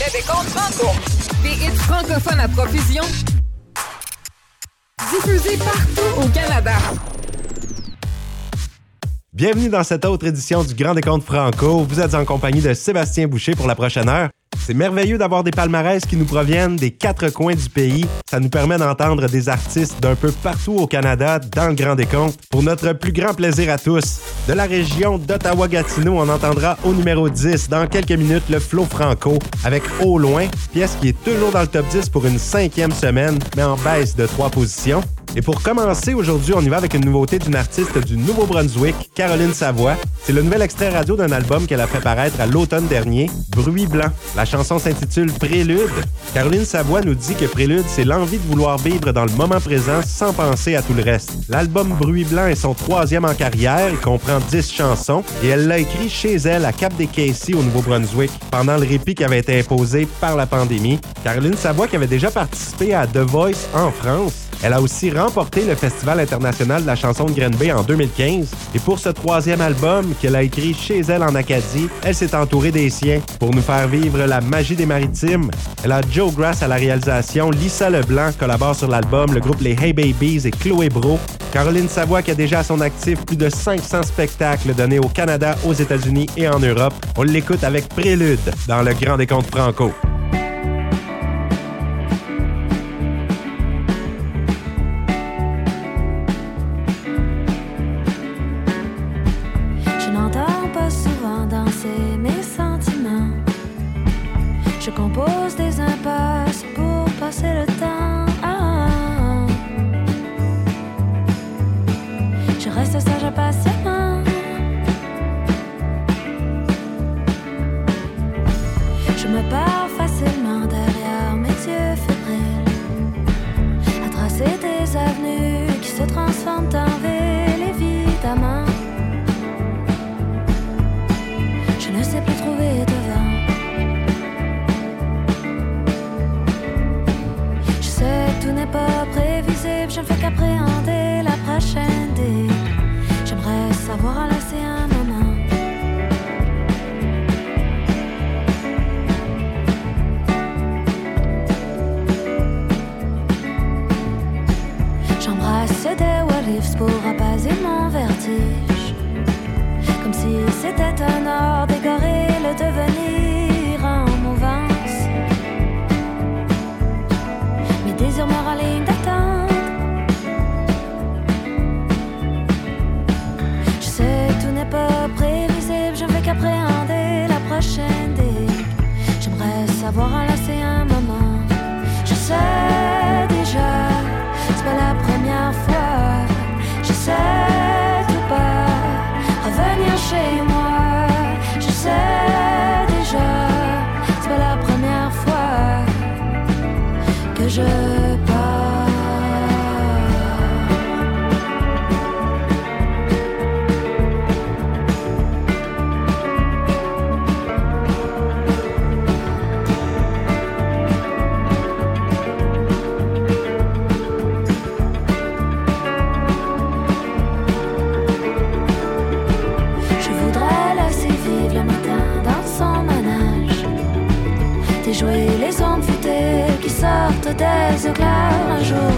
Les décomptes franco. Des hits francophones à profusion. Diffusés partout au Canada. Bienvenue dans cette autre édition du Grand Décompte Franco. Vous êtes en compagnie de Sébastien Boucher pour la prochaine heure. C'est merveilleux d'avoir des palmarès qui nous proviennent des quatre coins du pays. Ça nous permet d'entendre des artistes d'un peu partout au Canada dans le Grand Décompte pour notre plus grand plaisir à tous. De la région d'Ottawa-Gatineau, on entendra au numéro 10 dans quelques minutes le Flo Franco avec Au loin, pièce qui est toujours dans le top 10 pour une cinquième semaine, mais en baisse de trois positions. Et pour commencer, aujourd'hui, on y va avec une nouveauté d'une artiste du Nouveau-Brunswick, Caroline Savoie. C'est le nouvel extrait radio d'un album qu'elle a fait paraître à l'automne dernier, Bruit blanc. La chanson s'intitule Prélude. Caroline Savoie nous dit que Prélude, c'est l'envie de vouloir vivre dans le moment présent sans penser à tout le reste. L'album Bruit blanc est son troisième en carrière, il comprend 10 chansons et elle l'a écrit chez elle à Cap des Casey au Nouveau-Brunswick pendant le répit qui avait été imposé par la pandémie. Caroline Savoie qui avait déjà participé à The Voice en France elle a aussi remporté le Festival international de la chanson de Grenby en 2015. Et pour ce troisième album qu'elle a écrit chez elle en Acadie, elle s'est entourée des siens pour nous faire vivre la magie des maritimes. Elle a Joe Grass à la réalisation, Lisa Leblanc collabore sur l'album, le groupe Les Hey Babies et Chloé Bro. Caroline Savoie qui a déjà à son actif plus de 500 spectacles donnés au Canada, aux États-Unis et en Europe. On l'écoute avec Prélude dans le Grand Décompte Franco.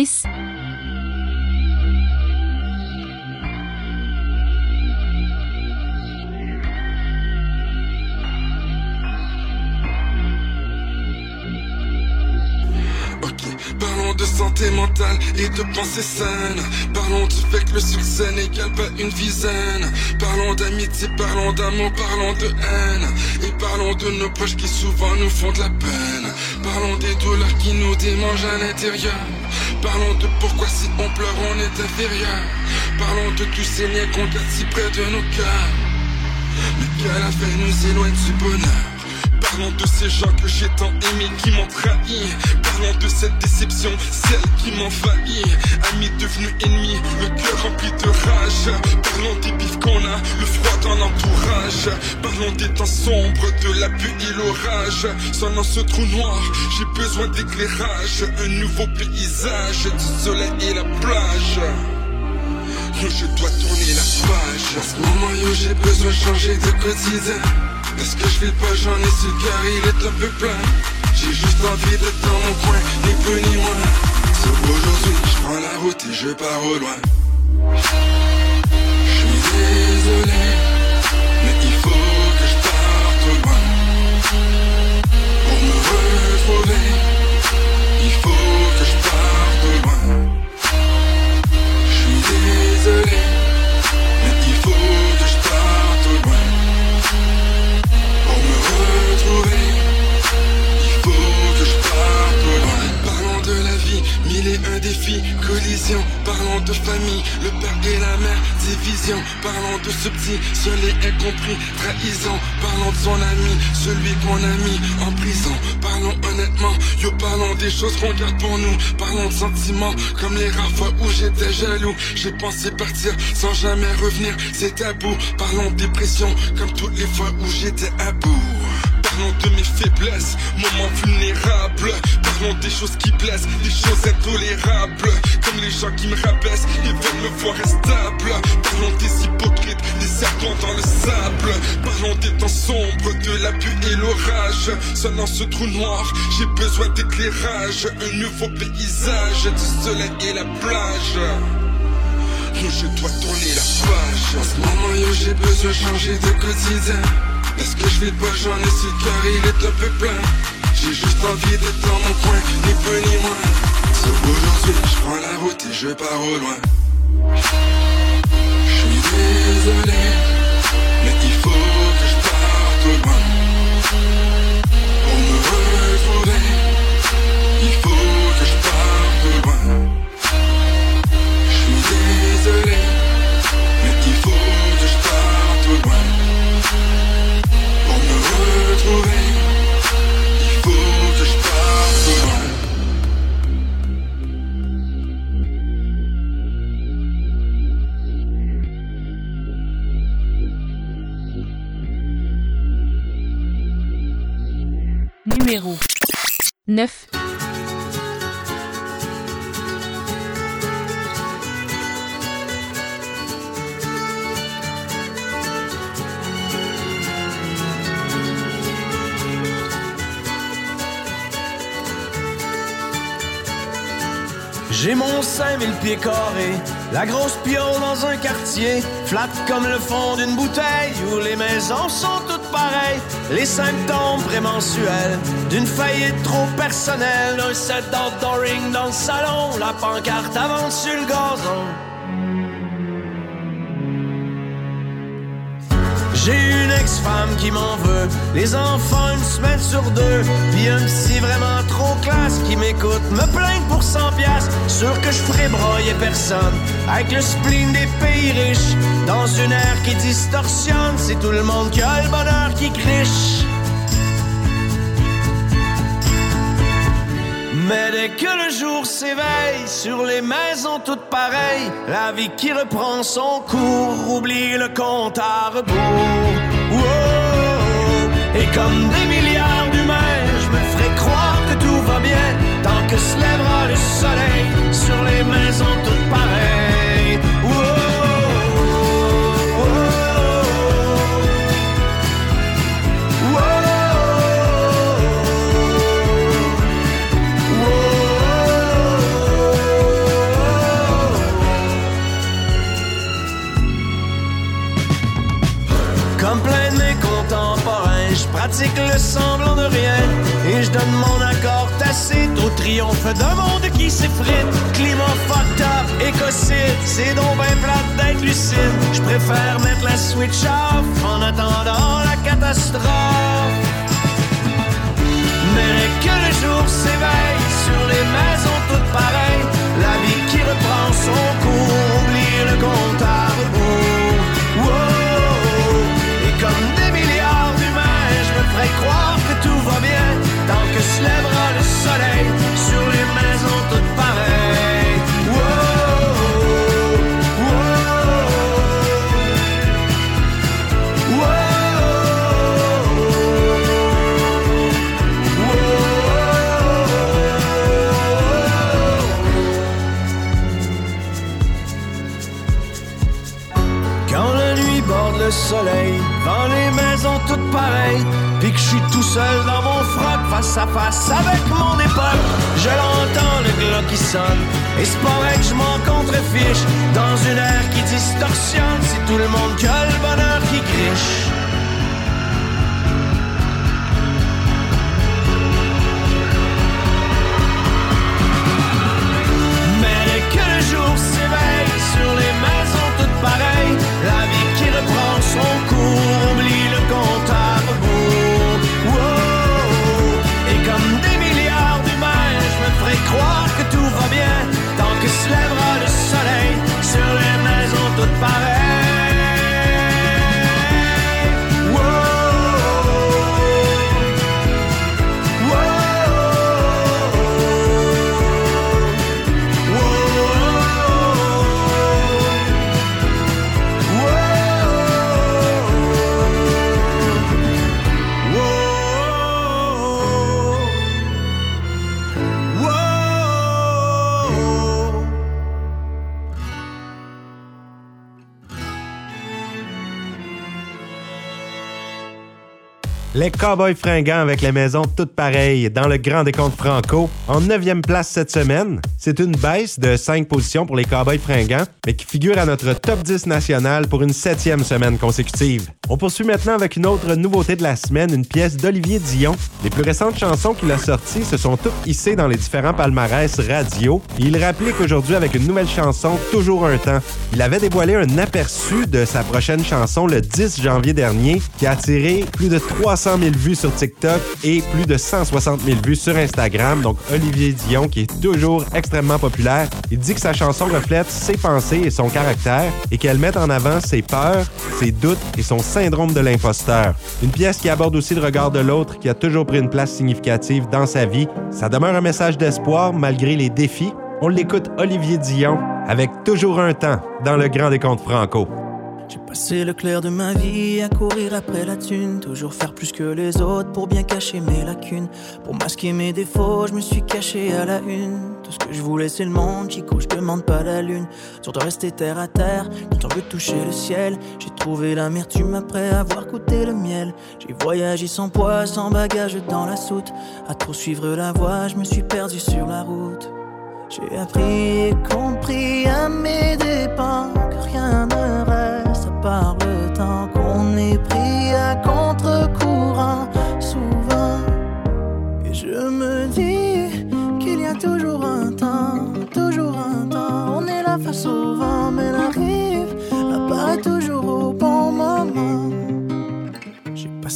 10. Parlons de santé mentale et de pensée saine. Parlons du fait que le succès n'égale pas une visaine. Parlons d'amitié, parlons d'amour, parlons de haine. Et parlons de nos proches qui souvent nous font de la peine. Parlons des douleurs qui nous démangent à l'intérieur. Parlons de pourquoi si on pleure on est inférieur. Parlons de tous ces liens qu'on garde si près de nos cœurs. Mais qu'à la fin nous éloigne du bonheur? Parlons de ces gens que j'ai tant aimés qui m'ont trahi. Parlons de cette déception, celle qui m'envahit. Amis devenus ennemis, le cœur rempli de rage. Parlons des bifs qu'on a, le froid dans l'entourage. Parlons des temps sombres, de la pluie et l'orage. Sans ce trou noir, j'ai besoin d'éclairage. Un nouveau paysage, du soleil et la plage. Yo, je dois tourner la page. En ce moment, yo, j'ai besoin de changer de quotidien. Parce que je vais pas, j'en ai le cœur, il est un peu plein. J'ai juste envie d'être dans mon coin, ni plus ni moins. Sauf aujourd'hui, je prends la route et je pars au loin. Je suis désolé, Parlons de famille, le père et la mère, division. Parlons de ce petit, seul et incompris, trahison. Parlons de son ami, celui qu'on a mis en prison. Parlons honnêtement, yo, parlons des choses qu'on garde pour nous. Parlons de sentiments, comme les rares fois où j'étais jaloux. J'ai pensé partir sans jamais revenir, c'est tabou. Parlons de dépression, comme toutes les fois où j'étais à bout. Parlons de mes faiblesses, moments vulnérables. Parlons des choses qui blessent, des choses intolérables. Comme les gens qui me rabaissent et veulent me voir instable. Parlons des hypocrites, des serpents dans le sable. Parlons des temps sombres, de la pluie et l'orage. Seul dans ce trou noir, j'ai besoin d'éclairage. Un nouveau paysage, du soleil et la plage. Je dois tourner la page. En ce moment, yo, j'ai besoin de changer de quotidien. Parce que je vais pas, j'en ai le cœur, il est un peu plein. J'ai juste envie d'être dans mon coin, ni peu ni moins. Sauf aujourd'hui, je prends la route et je pars au loin. Je suis désolé, mais il faut que je parte au loin. J'ai mon 5000 pieds carrés, la grosse piole dans un quartier, flat comme le fond d'une bouteille, où les maisons sont toutes pareilles. Les symptômes prémensuels d'une faillite trop personnelle, un set d'outdooring dans le salon, la pancarte avance sur le gazon. J'ai une ex-femme qui m'en veut, les enfants une semaine sur deux, puis un psy vraiment trop classe qui m'écoute, me plaindre pour 100 piastres, sûr que je ferai broyer personne, avec le spleen des pays riches, dans une ère qui distorsionne, c'est tout le monde qui a le bonheur qui criche. Mais dès que le jour s'éveille sur les maisons toutes pareilles, la vie qui reprend son cours, oublie le compte à rebours. Wow. Et comme des milliards d'humains, je me ferai croire que tout va bien tant que se lèvera le soleil sur les maisons toutes semblant de rien. Et je donne mon accord tacite au triomphe d'un monde qui s'effrite. Climat fucked up, écocide, c'est donc ben plate d'être lucide. Je préfère mettre la switch off en attendant la catastrophe. Mais que le jour s'éveille sur les maisons toutes pareilles, la vie qui reprend son cours, oublie le compte Les Cowboys fringants avec les maisons toutes pareilles dans le Grand Décompte Franco. En neuvième place cette semaine, c'est une baisse de 5 positions pour les Cowboys fringants, mais qui figure à notre top 10 national pour une septième semaine consécutive. On poursuit maintenant avec une autre nouveauté de la semaine, une pièce d'Olivier Dion. Les plus récentes chansons qu'il a sorties se sont toutes hissées dans les différents palmarès radio. Il rappelait qu'aujourd'hui, avec une nouvelle chanson, Toujours un temps, il avait dévoilé un aperçu de sa prochaine chanson le 10 janvier dernier qui a attiré plus de 300 000 vues sur TikTok et plus de 160 000 vues sur Instagram. Donc Olivier Dion, qui est toujours extrêmement populaire, il dit que sa chanson reflète ses pensées et son caractère et qu'elle met en avant ses peurs, ses doutes et son syndrome de l'imposteur. Une pièce qui aborde aussi le regard de l'autre qui a toujours pris une place significative dans sa vie. Ça demeure un message d'espoir malgré les défis. On l'écoute Olivier Dion avec Toujours un temps dans le Grand Décompte Franco. J'ai passé le clair de ma vie à courir après la thune, toujours faire plus que les autres pour bien cacher mes lacunes. Pour masquer mes défauts, je me suis caché à la une. Tout ce que je voulais, c'est le monde, Chico, je demande pas la lune. Sur de rester terre à terre, quand on veut toucher le ciel. J'ai trouvé l'amertume après avoir goûté le miel. J'ai voyagé sans poids, sans bagage dans la soute. À trop suivre la voie, je me suis perdu sur la route. J'ai appris et compris à mes dépens que rien ne reste à part le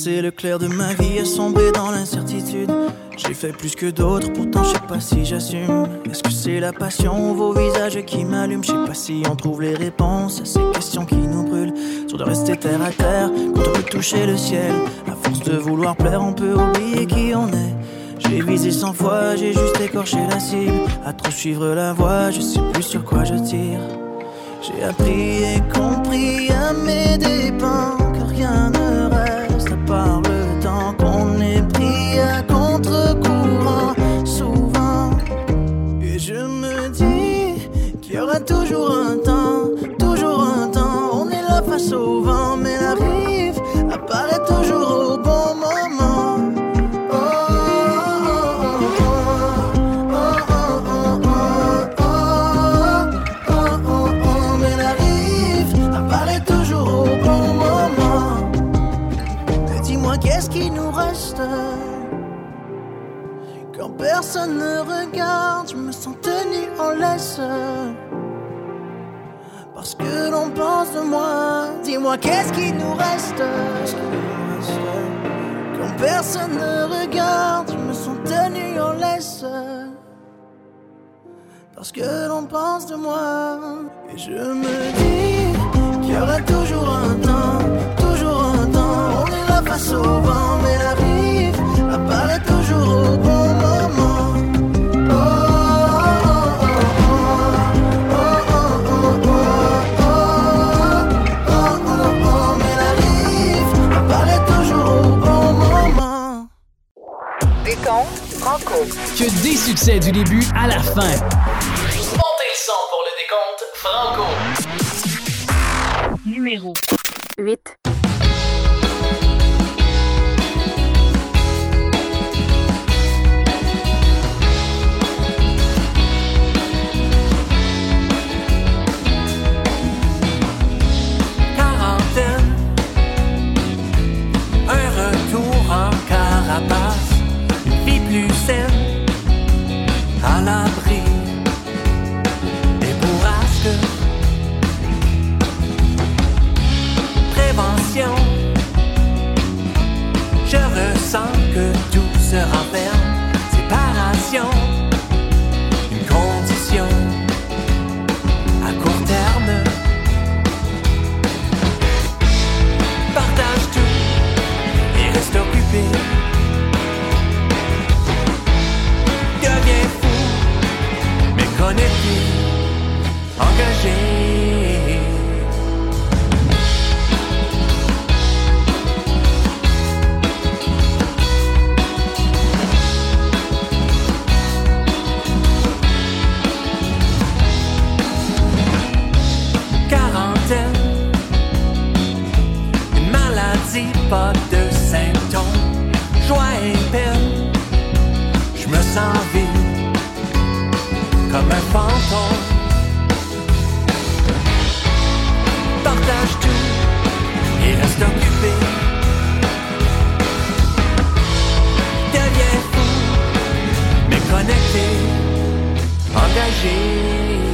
passé le clair de ma vie à sombrer dans l'incertitude. J'ai fait plus que d'autres, pourtant je sais pas si j'assume. Est-ce que c'est la passion ou vos visages qui m'allument? Je sais pas si on trouve les réponses à ces questions qui nous brûlent. Sur de rester terre à terre, quand on peut toucher le ciel. À force de vouloir plaire, on peut oublier qui on est. J'ai visé cent fois, j'ai juste écorché la cible. À trop suivre la voie, je sais plus sur quoi je tire. J'ai appris et compris à mes dépens que rien ne toujours un temps, toujours un temps. On est là face au vent, mais la rive apparaît toujours au bon moment. Oh, mais la rive apparaît toujours au bon moment. Dis-moi qu'est-ce qui nous reste? Quand personne ne regarde, je me sens tenu en laisse. Parce que l'on pense de moi, dis-moi qu'est-ce qui nous reste? Quand personne ne regarde, je me sens tenu en laisse. Parce que l'on pense de moi, et je me dis qu'il y aura toujours un temps, toujours un temps. On est là face au vent, mais la rive Que des succès du début à la fin. Montez le son pour le décompte Franco. Numéro 8. Je ressens que tout se renferme. Séparation, une condition à court terme. partage tout et reste occupé. Deviens fou, mais connecté, engagé. Pas de symptômes, joie et peine. Je me sens vide, comme un fantôme. Partage tout et reste occupé. Deviens fou, mais connecté, engagé.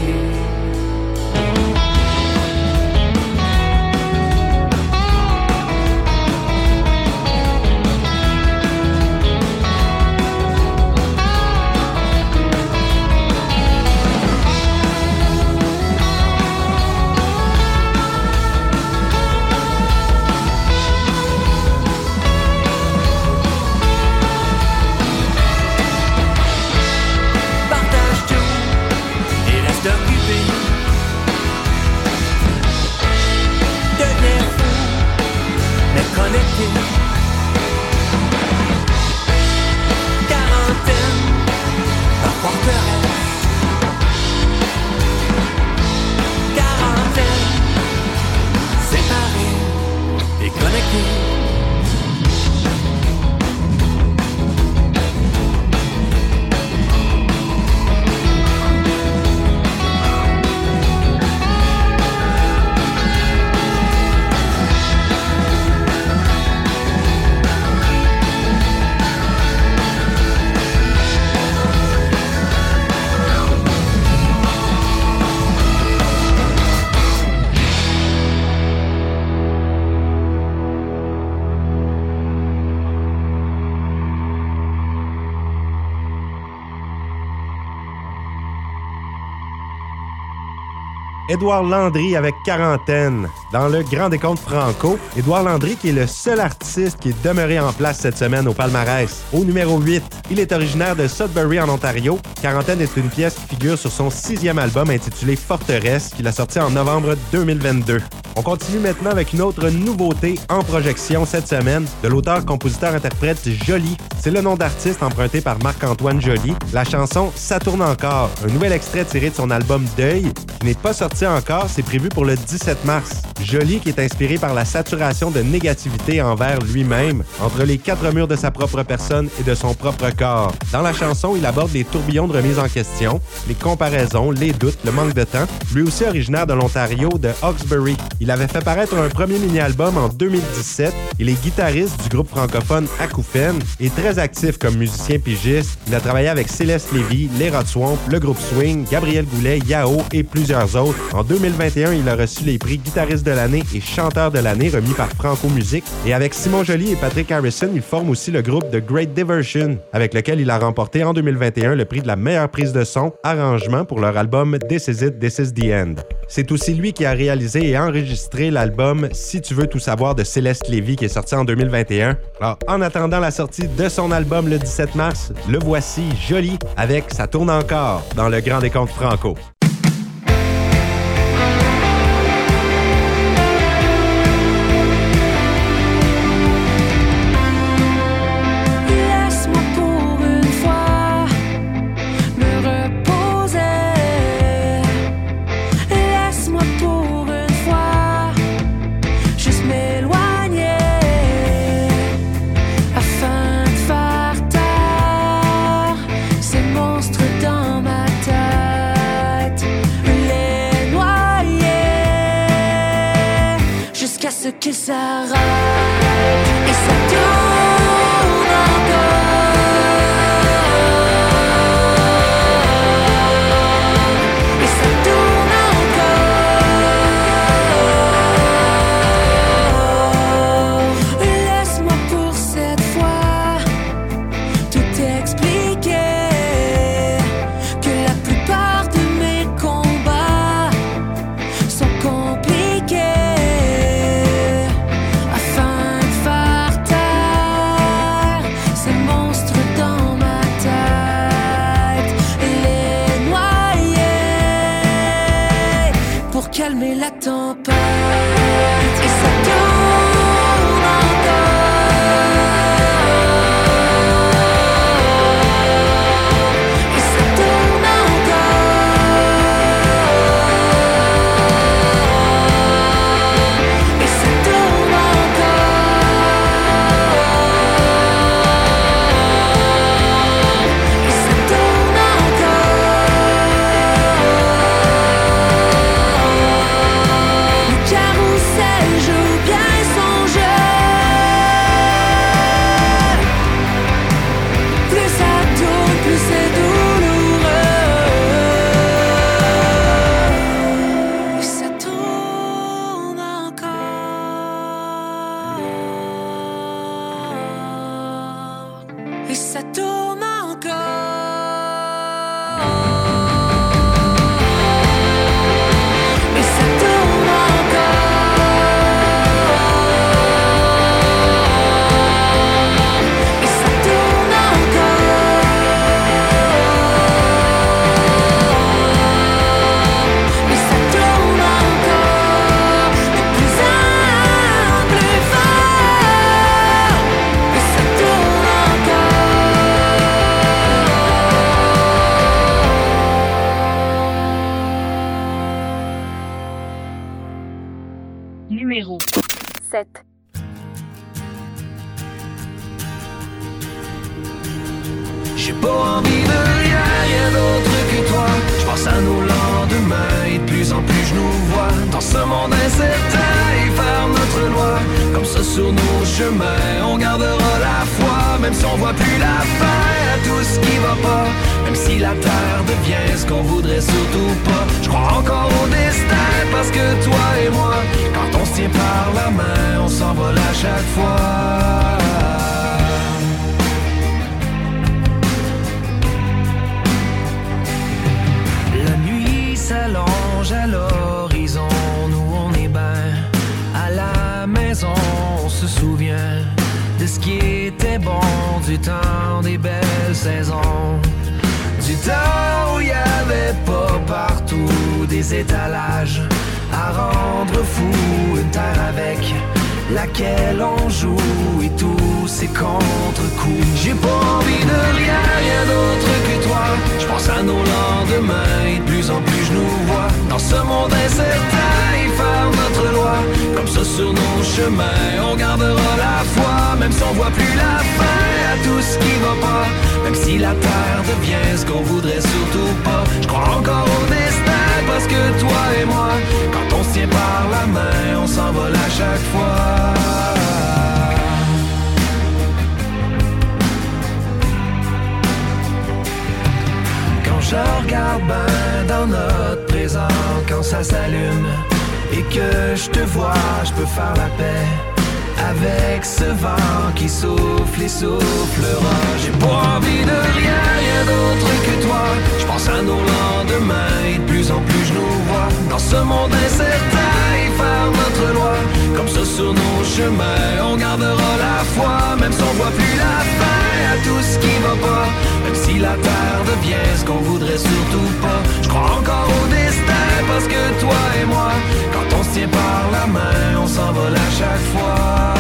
Édouard Landry avec quarantaine. Dans le Grand Décompte Franco, Édouard Landry qui est le seul artiste qui est demeuré en place cette semaine au palmarès. Au numéro 8, il est originaire de Sudbury en Ontario. Quarantaine est une pièce qui figure sur son sixième album intitulé Forteresse qu'il a sorti en novembre 2022. On continue maintenant avec une autre nouveauté en projection cette semaine de l'auteur-compositeur-interprète Jolie. C'est le nom d'artiste emprunté par Marc-Antoine Joly. La chanson Ça tourne encore, un nouvel extrait tiré de son album Deuil n'est pas sorti encore, c'est prévu pour le 17 mars. Jolie qui est inspiré par la saturation de négativité envers lui-même, entre les quatre murs de sa propre personne et de son propre corps. Dans la chanson, il aborde les tourbillons de remise en question, les comparaisons, les doutes, le manque de temps. Lui aussi originaire de l'Ontario, de Hawkesbury. Il avait fait paraître un premier mini-album en 2017. Il est guitariste du groupe francophone Acouphène et très actif comme musicien pigiste. Il a travaillé avec Céleste Lévy, Les Swamp, le groupe Swing, Gabriel Goulet, Yao et plusieurs autres. En 2021, il a reçu les prix guitariste de l'année et chanteur de l'année remis par Franco Musique. Et avec Simon Joly et Patrick Harrison, il forme aussi le groupe The Great Diversion, avec lequel il a remporté en 2021 le prix de la meilleure prise de son, arrangement pour leur album This Is It, This Is The End. C'est aussi lui qui a réalisé et enregistré l'album Si tu veux tout savoir de Céleste Lévy qui est sorti en 2021. Alors, en attendant la sortie de son album le 17 mars, le voici joli avec Ça tourne encore dans le Grand Décompte Franco. Jusqu'à ce si la terre devient ce qu'on voudrait surtout pas. Je crois encore au destin parce que toi et moi, quand on se tient la main, on s'envole à chaque fois. La nuit s'allonge à l'horizon, nous on est ben à la maison, on se souvient de ce qui était bon du temps des belles saisons où il n'y avait pas partout des étalages à rendre fou une terre avec laquelle on joue et tous ses contre-coups. J'ai pas envie de rien, rien d'autre que toi. Je pense à nos lendemains et de plus en plus je nous vois. Dans ce monde incertain, il faut notre loi. Comme ça sur nos chemins, on gardera la foi, même si on voit plus la fin à tout ce qui va pas. Même si la terre devient ce qu'on voudrait surtout pas. Je crois encore au destin parce que toi et moi, quand on se tient par la main, on s'envole à chaque fois. Quand je regarde ben dans notre présent, quand ça s'allume et que je te vois, je peux faire la paix avec ce vent qui souffle et soufflera. J'ai pas envie de rien, rien d'autre que toi. Je pense à nos lendemains et de plus en plus je nous vois dans ce monde incertain et faire notre loi. Comme ça sur nos chemins, on gardera la foi, même si on voit plus la fin à tout ce qui va pas. Même si la terre devient ce qu'on voudrait surtout pas. Je crois encore au destin parce que toi et moi, quand on se tient par la main, s'envole à chaque fois.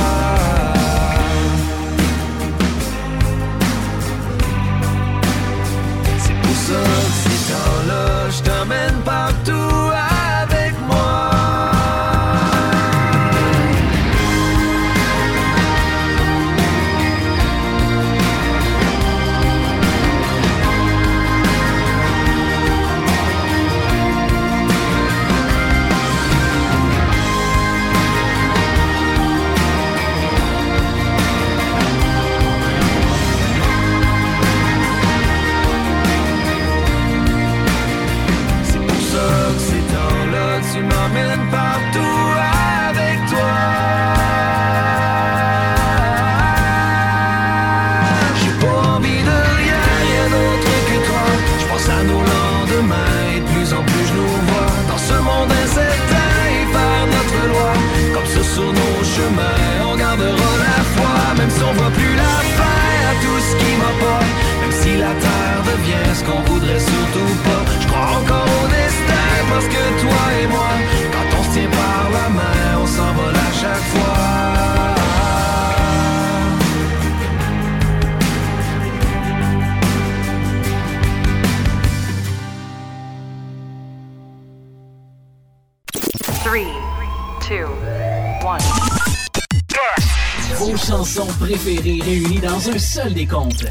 Chansons préférées réunies dans un seul décompte.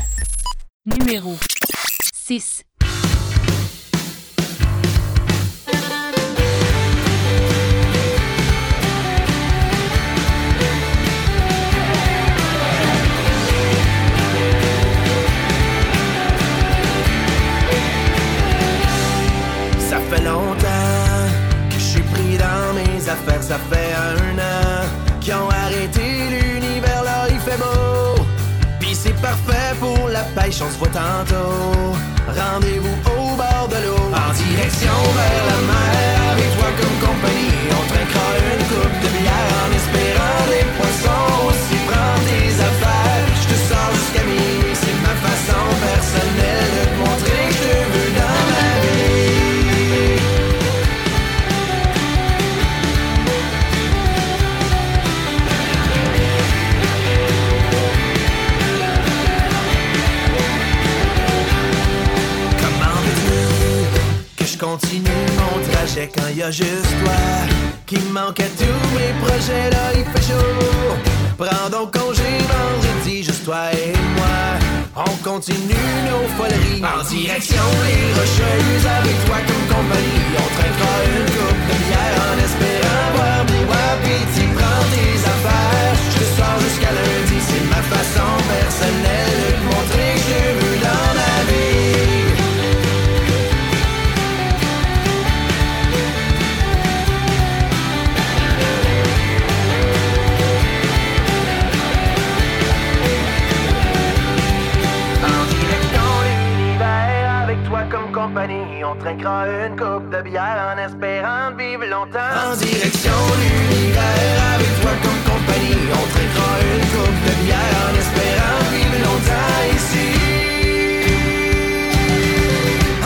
Numéro 6. Ça fait longtemps que je suis pris dans mes affaires. Ça fait un an pêche. On se voit tantôt. Rendez-vous au bord de l'eau. En direction vers la mer. Avec toi comme compagnie. On trinquera une coupe de bière continue mon trajet quand y a juste toi qui manque à tous mes projets là il fait chaud. Prends donc congé vendredi, juste toi et moi. On continue nos foleries en direction les rocheuses avec toi comme compagnie. On traînera une coupe de bière en espérant voir des wapitis. Prends tes affaires, je sors jusqu'à lundi. C'est ma façon personnelle de montrer que je veux compagnie. On trinquera une coupe de bière en espérant vivre longtemps. En direction l'univers avec toi comme compagnie. On trinquera une coupe de bière en espérant vivre longtemps ici.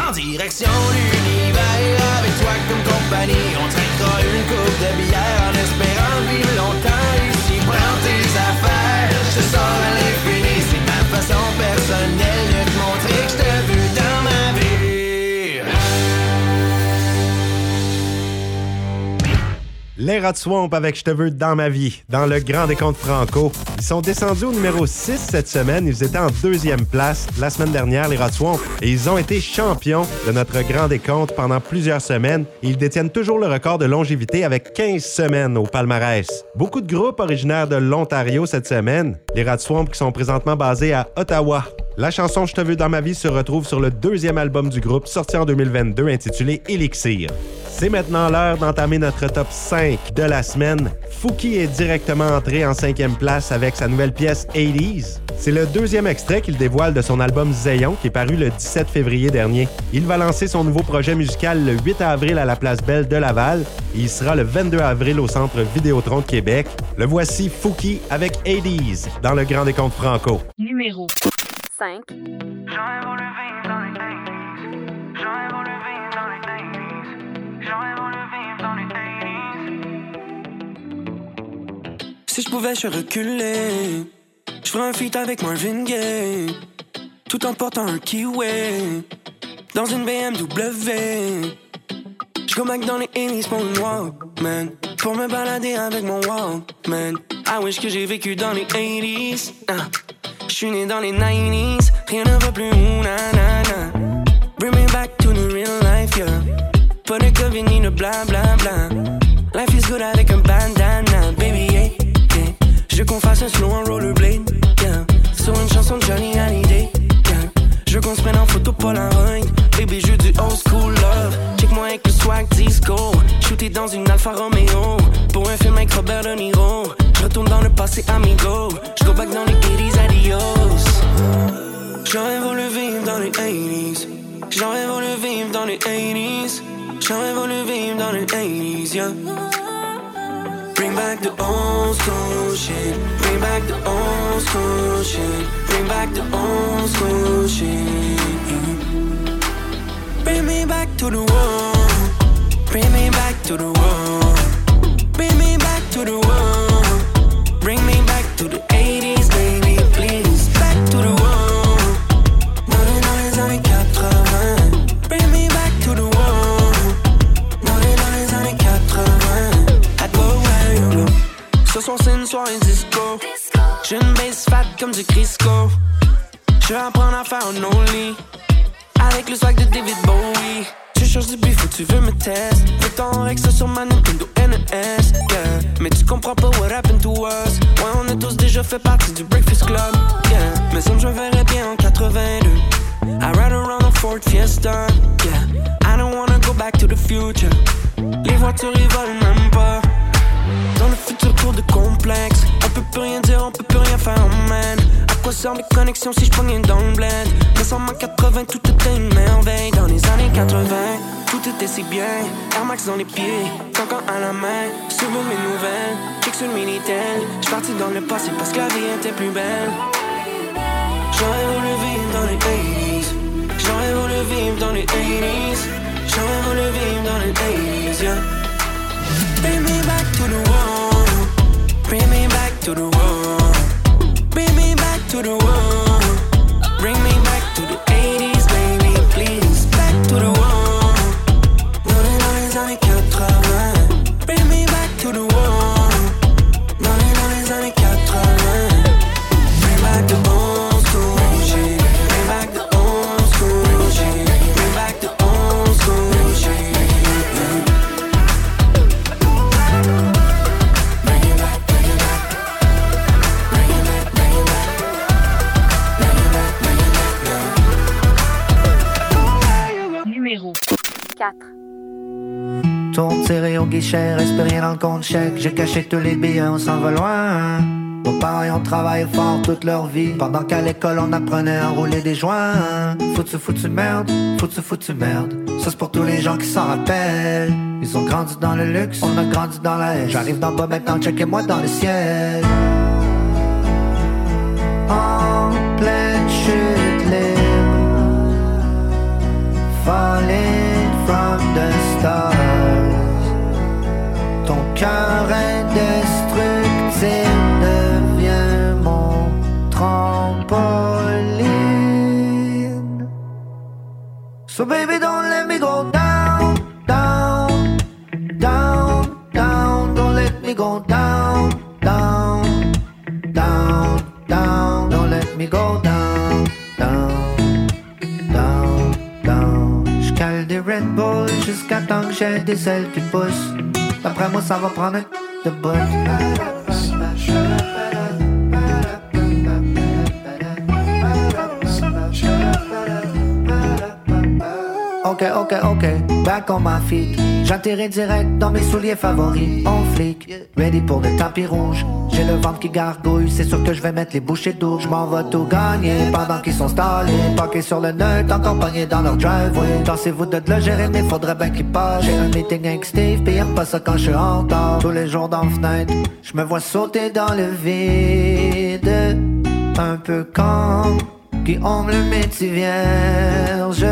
En direction l'univers avec toi comme compagnie. On trinquera une coupe de bière en espérant vivre longtemps ici. Prends tes affaires, je sors à l'infini. C'est ma façon personnelle de te montrer que je te veux dans ma Les Rats Swamp avec Je te veux dans ma vie, dans le grand décompte franco. Ils sont descendus au numéro 6 cette semaine. Ils étaient en deuxième place la semaine dernière, les Rats Swamp. Et ils ont été champions de notre grand décompte pendant plusieurs semaines. Ils détiennent toujours le record de longévité avec 15 semaines au palmarès. Beaucoup de groupes originaires de l'Ontario cette semaine. Les Rats Swamp qui sont présentement basés à Ottawa. La chanson Je te veux dans ma vie se retrouve sur le deuxième album du groupe sorti en 2022 intitulé Elixir. C'est maintenant l'heure d'entamer notre top 5 de la semaine. Fouki est directement entré en cinquième place avec sa nouvelle pièce 80s. C'est le deuxième extrait qu'il dévoile de son album Zayon qui est paru le 17 février dernier. Il va lancer son nouveau projet musical le 8 avril à la place Belle de Laval et il sera le 22 avril au Centre Vidéotron de Québec. Le voici Fouki avec 80s dans le Grand Décompte Franco. Numéro 5. Si je pouvais, je reculer. Je ferais un feat avec Marvin Gaye. Tout en portant un kiwi. Dans une BMW. Je go back dans les Ellis pour une Walkman. Pour me balader avec mon Walkman. I wish que j'ai vécu dans les 80s. Ah. Je suis né dans les 90s. Rien ne va plus, ouh, na na na. Bring me back to the real life, yeah. Pas de Covid ni de bla bla bla. Life is good avec un bandana, baby, yeah. Je veux qu'on fasse un slow en rollerblade, yeah. Sur une chanson de Johnny Hallyday, yeah. Je veux qu'on se prenne en photo Polaroid, baby, je veux du old school love. Check-moi avec le swag disco, shooté dans une Alfa Romeo. Pour un film avec Robert De Niro, je retourne dans le passé, amigo. 80s, yeah. Bring back the old school shit. Bring back the old school shit. Bring back the old school shit. Bring me back to the world. Bring me back to the world. Bring me back to the world. J'ai une base fat comme du Crisco. Je vais apprendre à faire un only. Avec le swag de David Bowie. Tu cherches du bif ou tu veux me tester. Fais ton ex sur ma Nintendo NES. Yeah. Mais tu comprends pas what happened to us. Ouais, on a tous déjà fait partie du Breakfast Club. Yeah. Mais ça, je verrais bien en 82. I ride around a Ford Fiesta. Yeah. I don't wanna go back to the future. Les voitures, ils volent même pas. Dans le futur tour de complexe On peut plus rien dire, on peut plus rien faire, man À quoi servent les connexions si je pognais dans le Mais en 80, tout était une merveille. Dans les années 80, tout était si bien. Air Max dans les pieds, cancan à la main. Suivre mes nouvelles, check sur le Minitel J'suis parti dans le passé parce que la vie était plus belle. J'aurais voulu vivre dans les 80s J'aurais voulu vivre dans les 80s J'aurais voulu vivre dans les 80s, yeah Bring me back to the world. Bring me back to the. Bring me back to the. Bring me back to the 4. Tourne tiré au guichet, reste rien dans le compte chèque. J'ai caché tous les billets, on s'en va loin. Nos parents ont travaillé fort toute leur vie. Pendant qu'à l'école on apprenait à rouler des joints. Foutu, foutu merde, foutu, foutu merde. Ça c'est pour tous les gens qui s'en rappellent. Ils ont grandi dans le luxe, on a grandi dans la haine. J'arrive d'en bas maintenant, checkez-moi dans le ciel. J'ai des ailes qui poussent. D'après moi, ça va prendre de bout. Ok, ok, ok, back on my feet. J'atterris direct dans mes souliers favoris. En flic, ready pour le tapis rouge. J'ai le ventre qui gargouille, c'est sûr que je vais mettre les bouchées d'eau. Je m'en vais tout gagner pendant qu'ils sont stallés. Parqués sur le nœud, accompagnés dans leur driveway. Dansez-vous de le gérer, mais faudrait bien qu'ils passent. J'ai un meeting avec Steve, pis pas ça quand je suis en retard. Tous les jours dans la fenêtre, je me vois sauter dans le vide. Un peu comme qui ombre le métier vierge.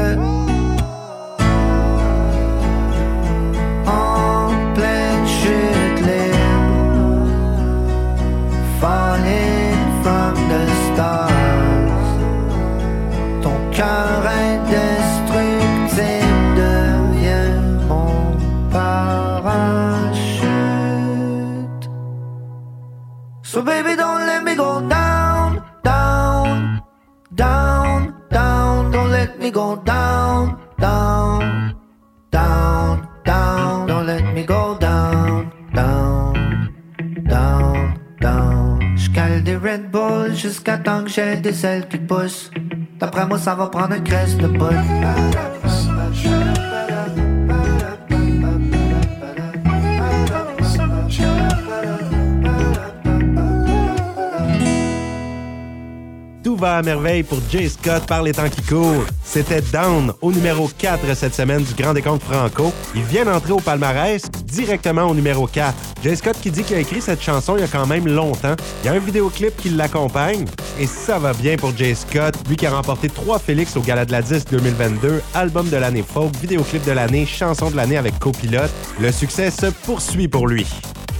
From the stars Ton cœur indestructible devient mon parachute. So baby don't let me go down, down, down, down. Don't let me go down, down, jusqu'à temps que j'ai des ailes qui poussent. D'après moi ça va prendre un crest de bout va à merveille pour Jay Scott par les temps qui courent. C'était Down au numéro 4 cette semaine du Grand Décompte Franco. Il vient d'entrer au palmarès directement au numéro 4. Jay Scott qui dit qu'il a écrit cette chanson il y a quand même longtemps. Il y a un vidéoclip qui l'accompagne et ça va bien pour Jay Scott, lui qui a remporté trois Félix au Gala de la Disque 2022, album de l'année folk, vidéoclip de l'année, chanson de l'année avec copilote. Le succès se poursuit pour lui.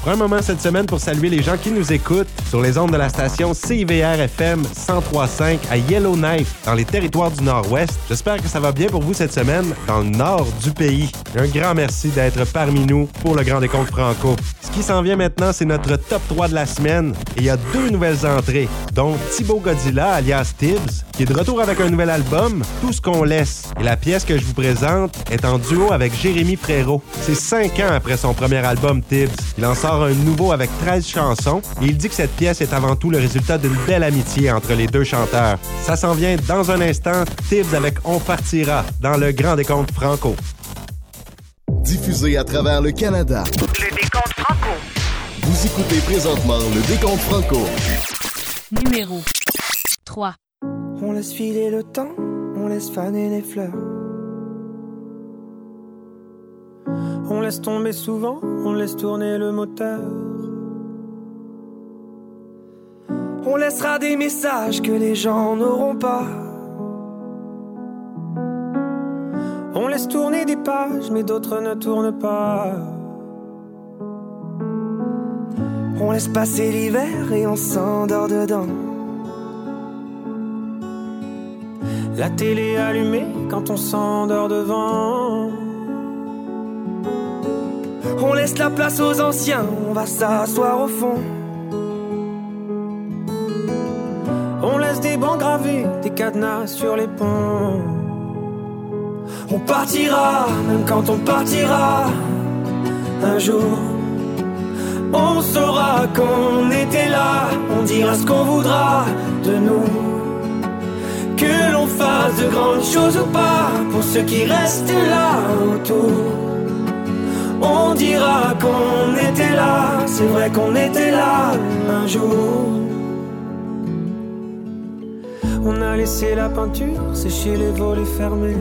Prends un moment cette semaine pour saluer les gens qui nous écoutent sur les ondes de la station CIVR FM 1035 à Yellowknife, dans les territoires du Nord-Ouest. J'espère que ça va bien pour vous cette semaine dans le nord du pays. Un grand merci d'être parmi nous pour le Grand Décompte Franco. Ce qui s'en vient maintenant, c'est notre top 3 de la semaine. Et il y a deux nouvelles entrées, dont Thibaut Godzilla, alias Tibbs, qui est de retour avec un nouvel album, Tout ce qu'on laisse. Et la pièce que je vous présente est en duo avec Jérémy Frérot. C'est cinq ans après son premier album Tibbs. Il en sort un nouveau avec 13 chansons et il dit que cette pièce est avant tout le résultat d'une belle amitié entre les deux chanteurs. Ça s'en vient dans un instant, Tibbs avec On partira dans le Grand Décompte Franco. Diffusé à travers le Canada. Le décompte franco. Vous écoutez présentement le Décompte Franco. Numéro 3. On laisse filer le temps, on laisse faner les fleurs. On laisse tomber souvent, on laisse tourner le moteur. On laissera des messages que les gens n'auront pas. On laisse tourner des pages, mais d'autres ne tournent pas. On laisse passer l'hiver et on s'endort dedans. La télé allumée quand on s'endort devant. On laisse la place aux anciens, on va s'asseoir au fond. On laisse des bancs gravés, des cadenas sur les ponts. On partira, même quand on partira, un jour. On saura qu'on était là, on dira ce qu'on voudra de nous. Que l'on fasse de grandes choses ou pas, pour ceux qui restent là autour. On dira qu'on était là, c'est vrai qu'on était là un jour. On a laissé la peinture sécher les volets fermés.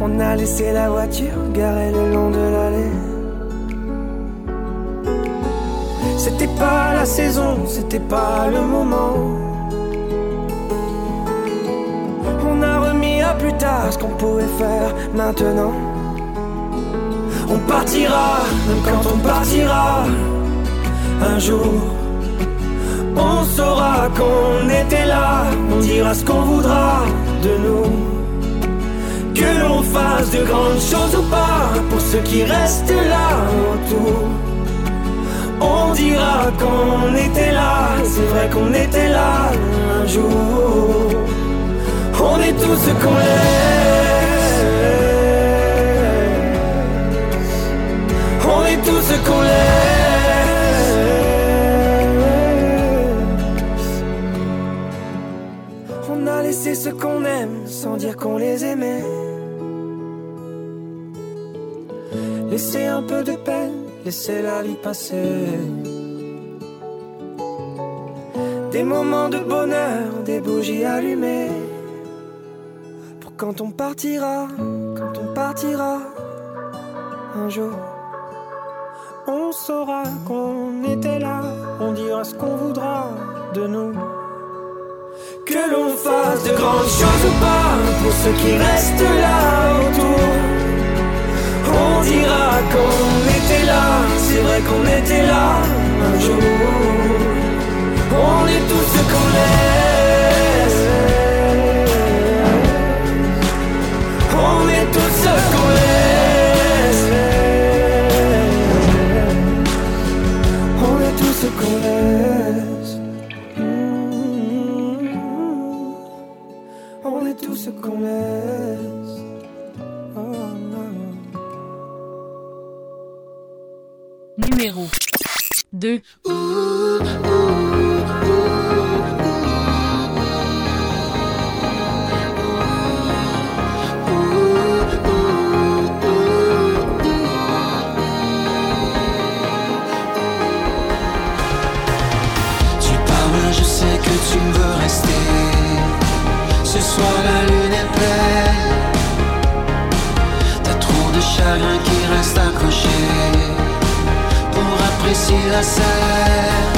On a laissé la voiture garée le long de l'allée. C'était pas la saison, c'était pas le moment. Plus tard ce qu'on pouvait faire maintenant. On partira, quand on partira, un jour. On saura qu'on était là, on dira ce qu'on voudra de nous. Que l'on fasse fasse de grandes choses ou pas, pour ceux qui restent là autour. On dira qu'on était là, c'est vrai qu'on était là un jour. On est tous ce qu'on est. On est tous ce qu'on est. On a laissé ce qu'on aime sans dire qu'on les aimait. Laisser un peu de peine, laisser la vie passer. Des moments de bonheur, des bougies allumées. Quand on partira, quand on partira, un jour, on saura qu'on était là. On dira ce qu'on voudra de nous. Que l'on fasse de grandes choses ou pas, pour ceux qui restent là autour. On dira qu'on était là, c'est vrai qu'on était là un jour. On est tous ce qu'on est. On est tous ce qu'on est. On est tous ce qu'on est. On est tous ce qu'on est. Numéro 2. Chagrin qui reste accroché pour apprécier la scène.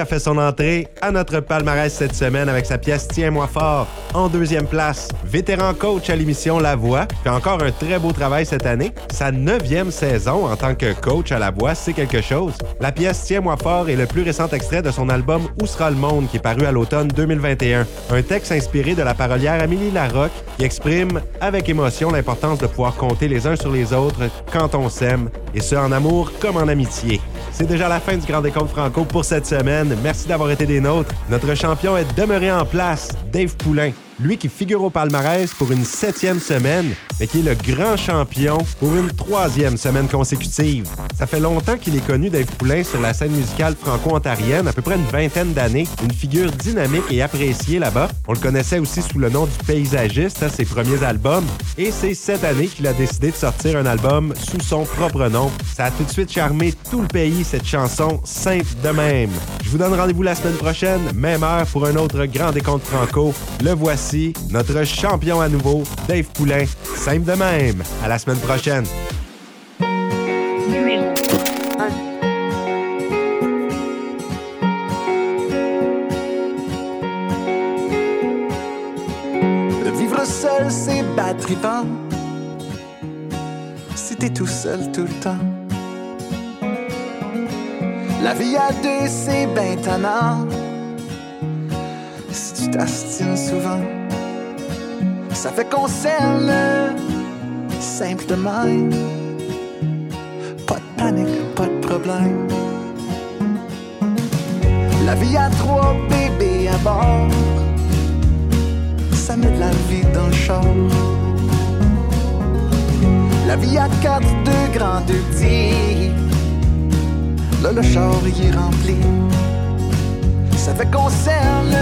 A fait son entrée à notre palmarès cette semaine avec sa pièce Tiens-moi fort. En deuxième place, Vétéran coach à l'émission La Voix, fait encore un très beau travail cette année. Sa neuvième saison en tant que coach à La Voix, c'est quelque chose. La pièce Tiens-moi fort est le plus récent extrait de son album Où sera le monde qui est paru à l'automne 2021. Un texte inspiré de la parolière Amélie Larocque qui exprime avec émotion l'importance de pouvoir compter les uns sur les autres quand on s'aime, et ce en amour comme en amitié. C'est déjà la fin du Grand Décompte Franco pour cette semaine. Merci d'avoir été des nôtres. Notre champion est demeuré en place, Dave Poulain. Lui qui figure au palmarès pour une septième semaine, mais qui est le grand champion pour une troisième semaine consécutive. Ça fait longtemps qu'il est connu Dave Poulain sur la scène musicale franco-ontarienne, à peu près une vingtaine d'années, une figure dynamique et appréciée là-bas. On le connaissait aussi sous le nom du paysagiste, à ses premiers albums, et c'est cette année qu'il a décidé de sortir un album sous son propre nom. Ça a tout de suite charmé tout le pays, cette chanson simple de même. Je vous donne rendez-vous la semaine prochaine, même heure, pour un autre grand décompte franco. Le voici, notre champion à nouveau, Dave Poulain. Simple de même. À la semaine prochaine. Vivre seul, c'est battrivant. Si t'es tout seul tout le temps. La vie à deux, c'est ben tannant. Si tu t'astines souvent, ça fait qu'on s'aime simple de même. Pas de panique, pas de problème. La vie à trois bébés à bord ça met de la vie dans le char. La vie à quatre, deux grands, deux petits. Là, le char, il est rempli. Ça fait qu'on s'aime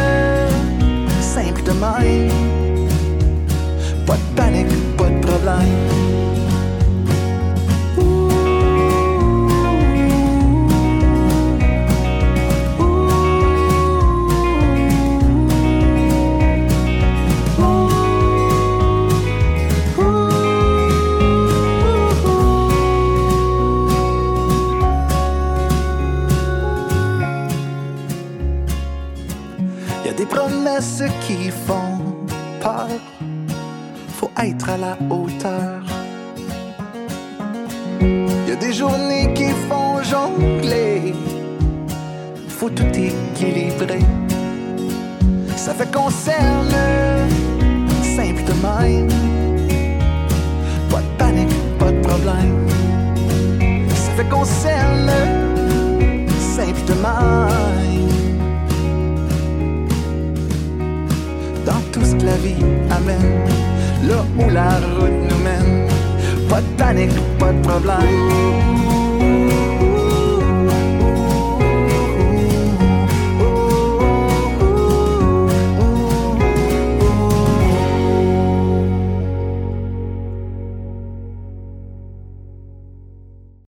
simple de. Pas de panique, pas de problème. Y a des promesses qui font être à la hauteur. Y a des journées qui font jongler. Faut tout équilibrer. Ça fait qu'on simple de. Pas de panique, pas de problème. Ça fait qu'on s'aime simple de même. dans tout ce que la vie amène, là où la route nous mène. Pas de panique, pas de problème.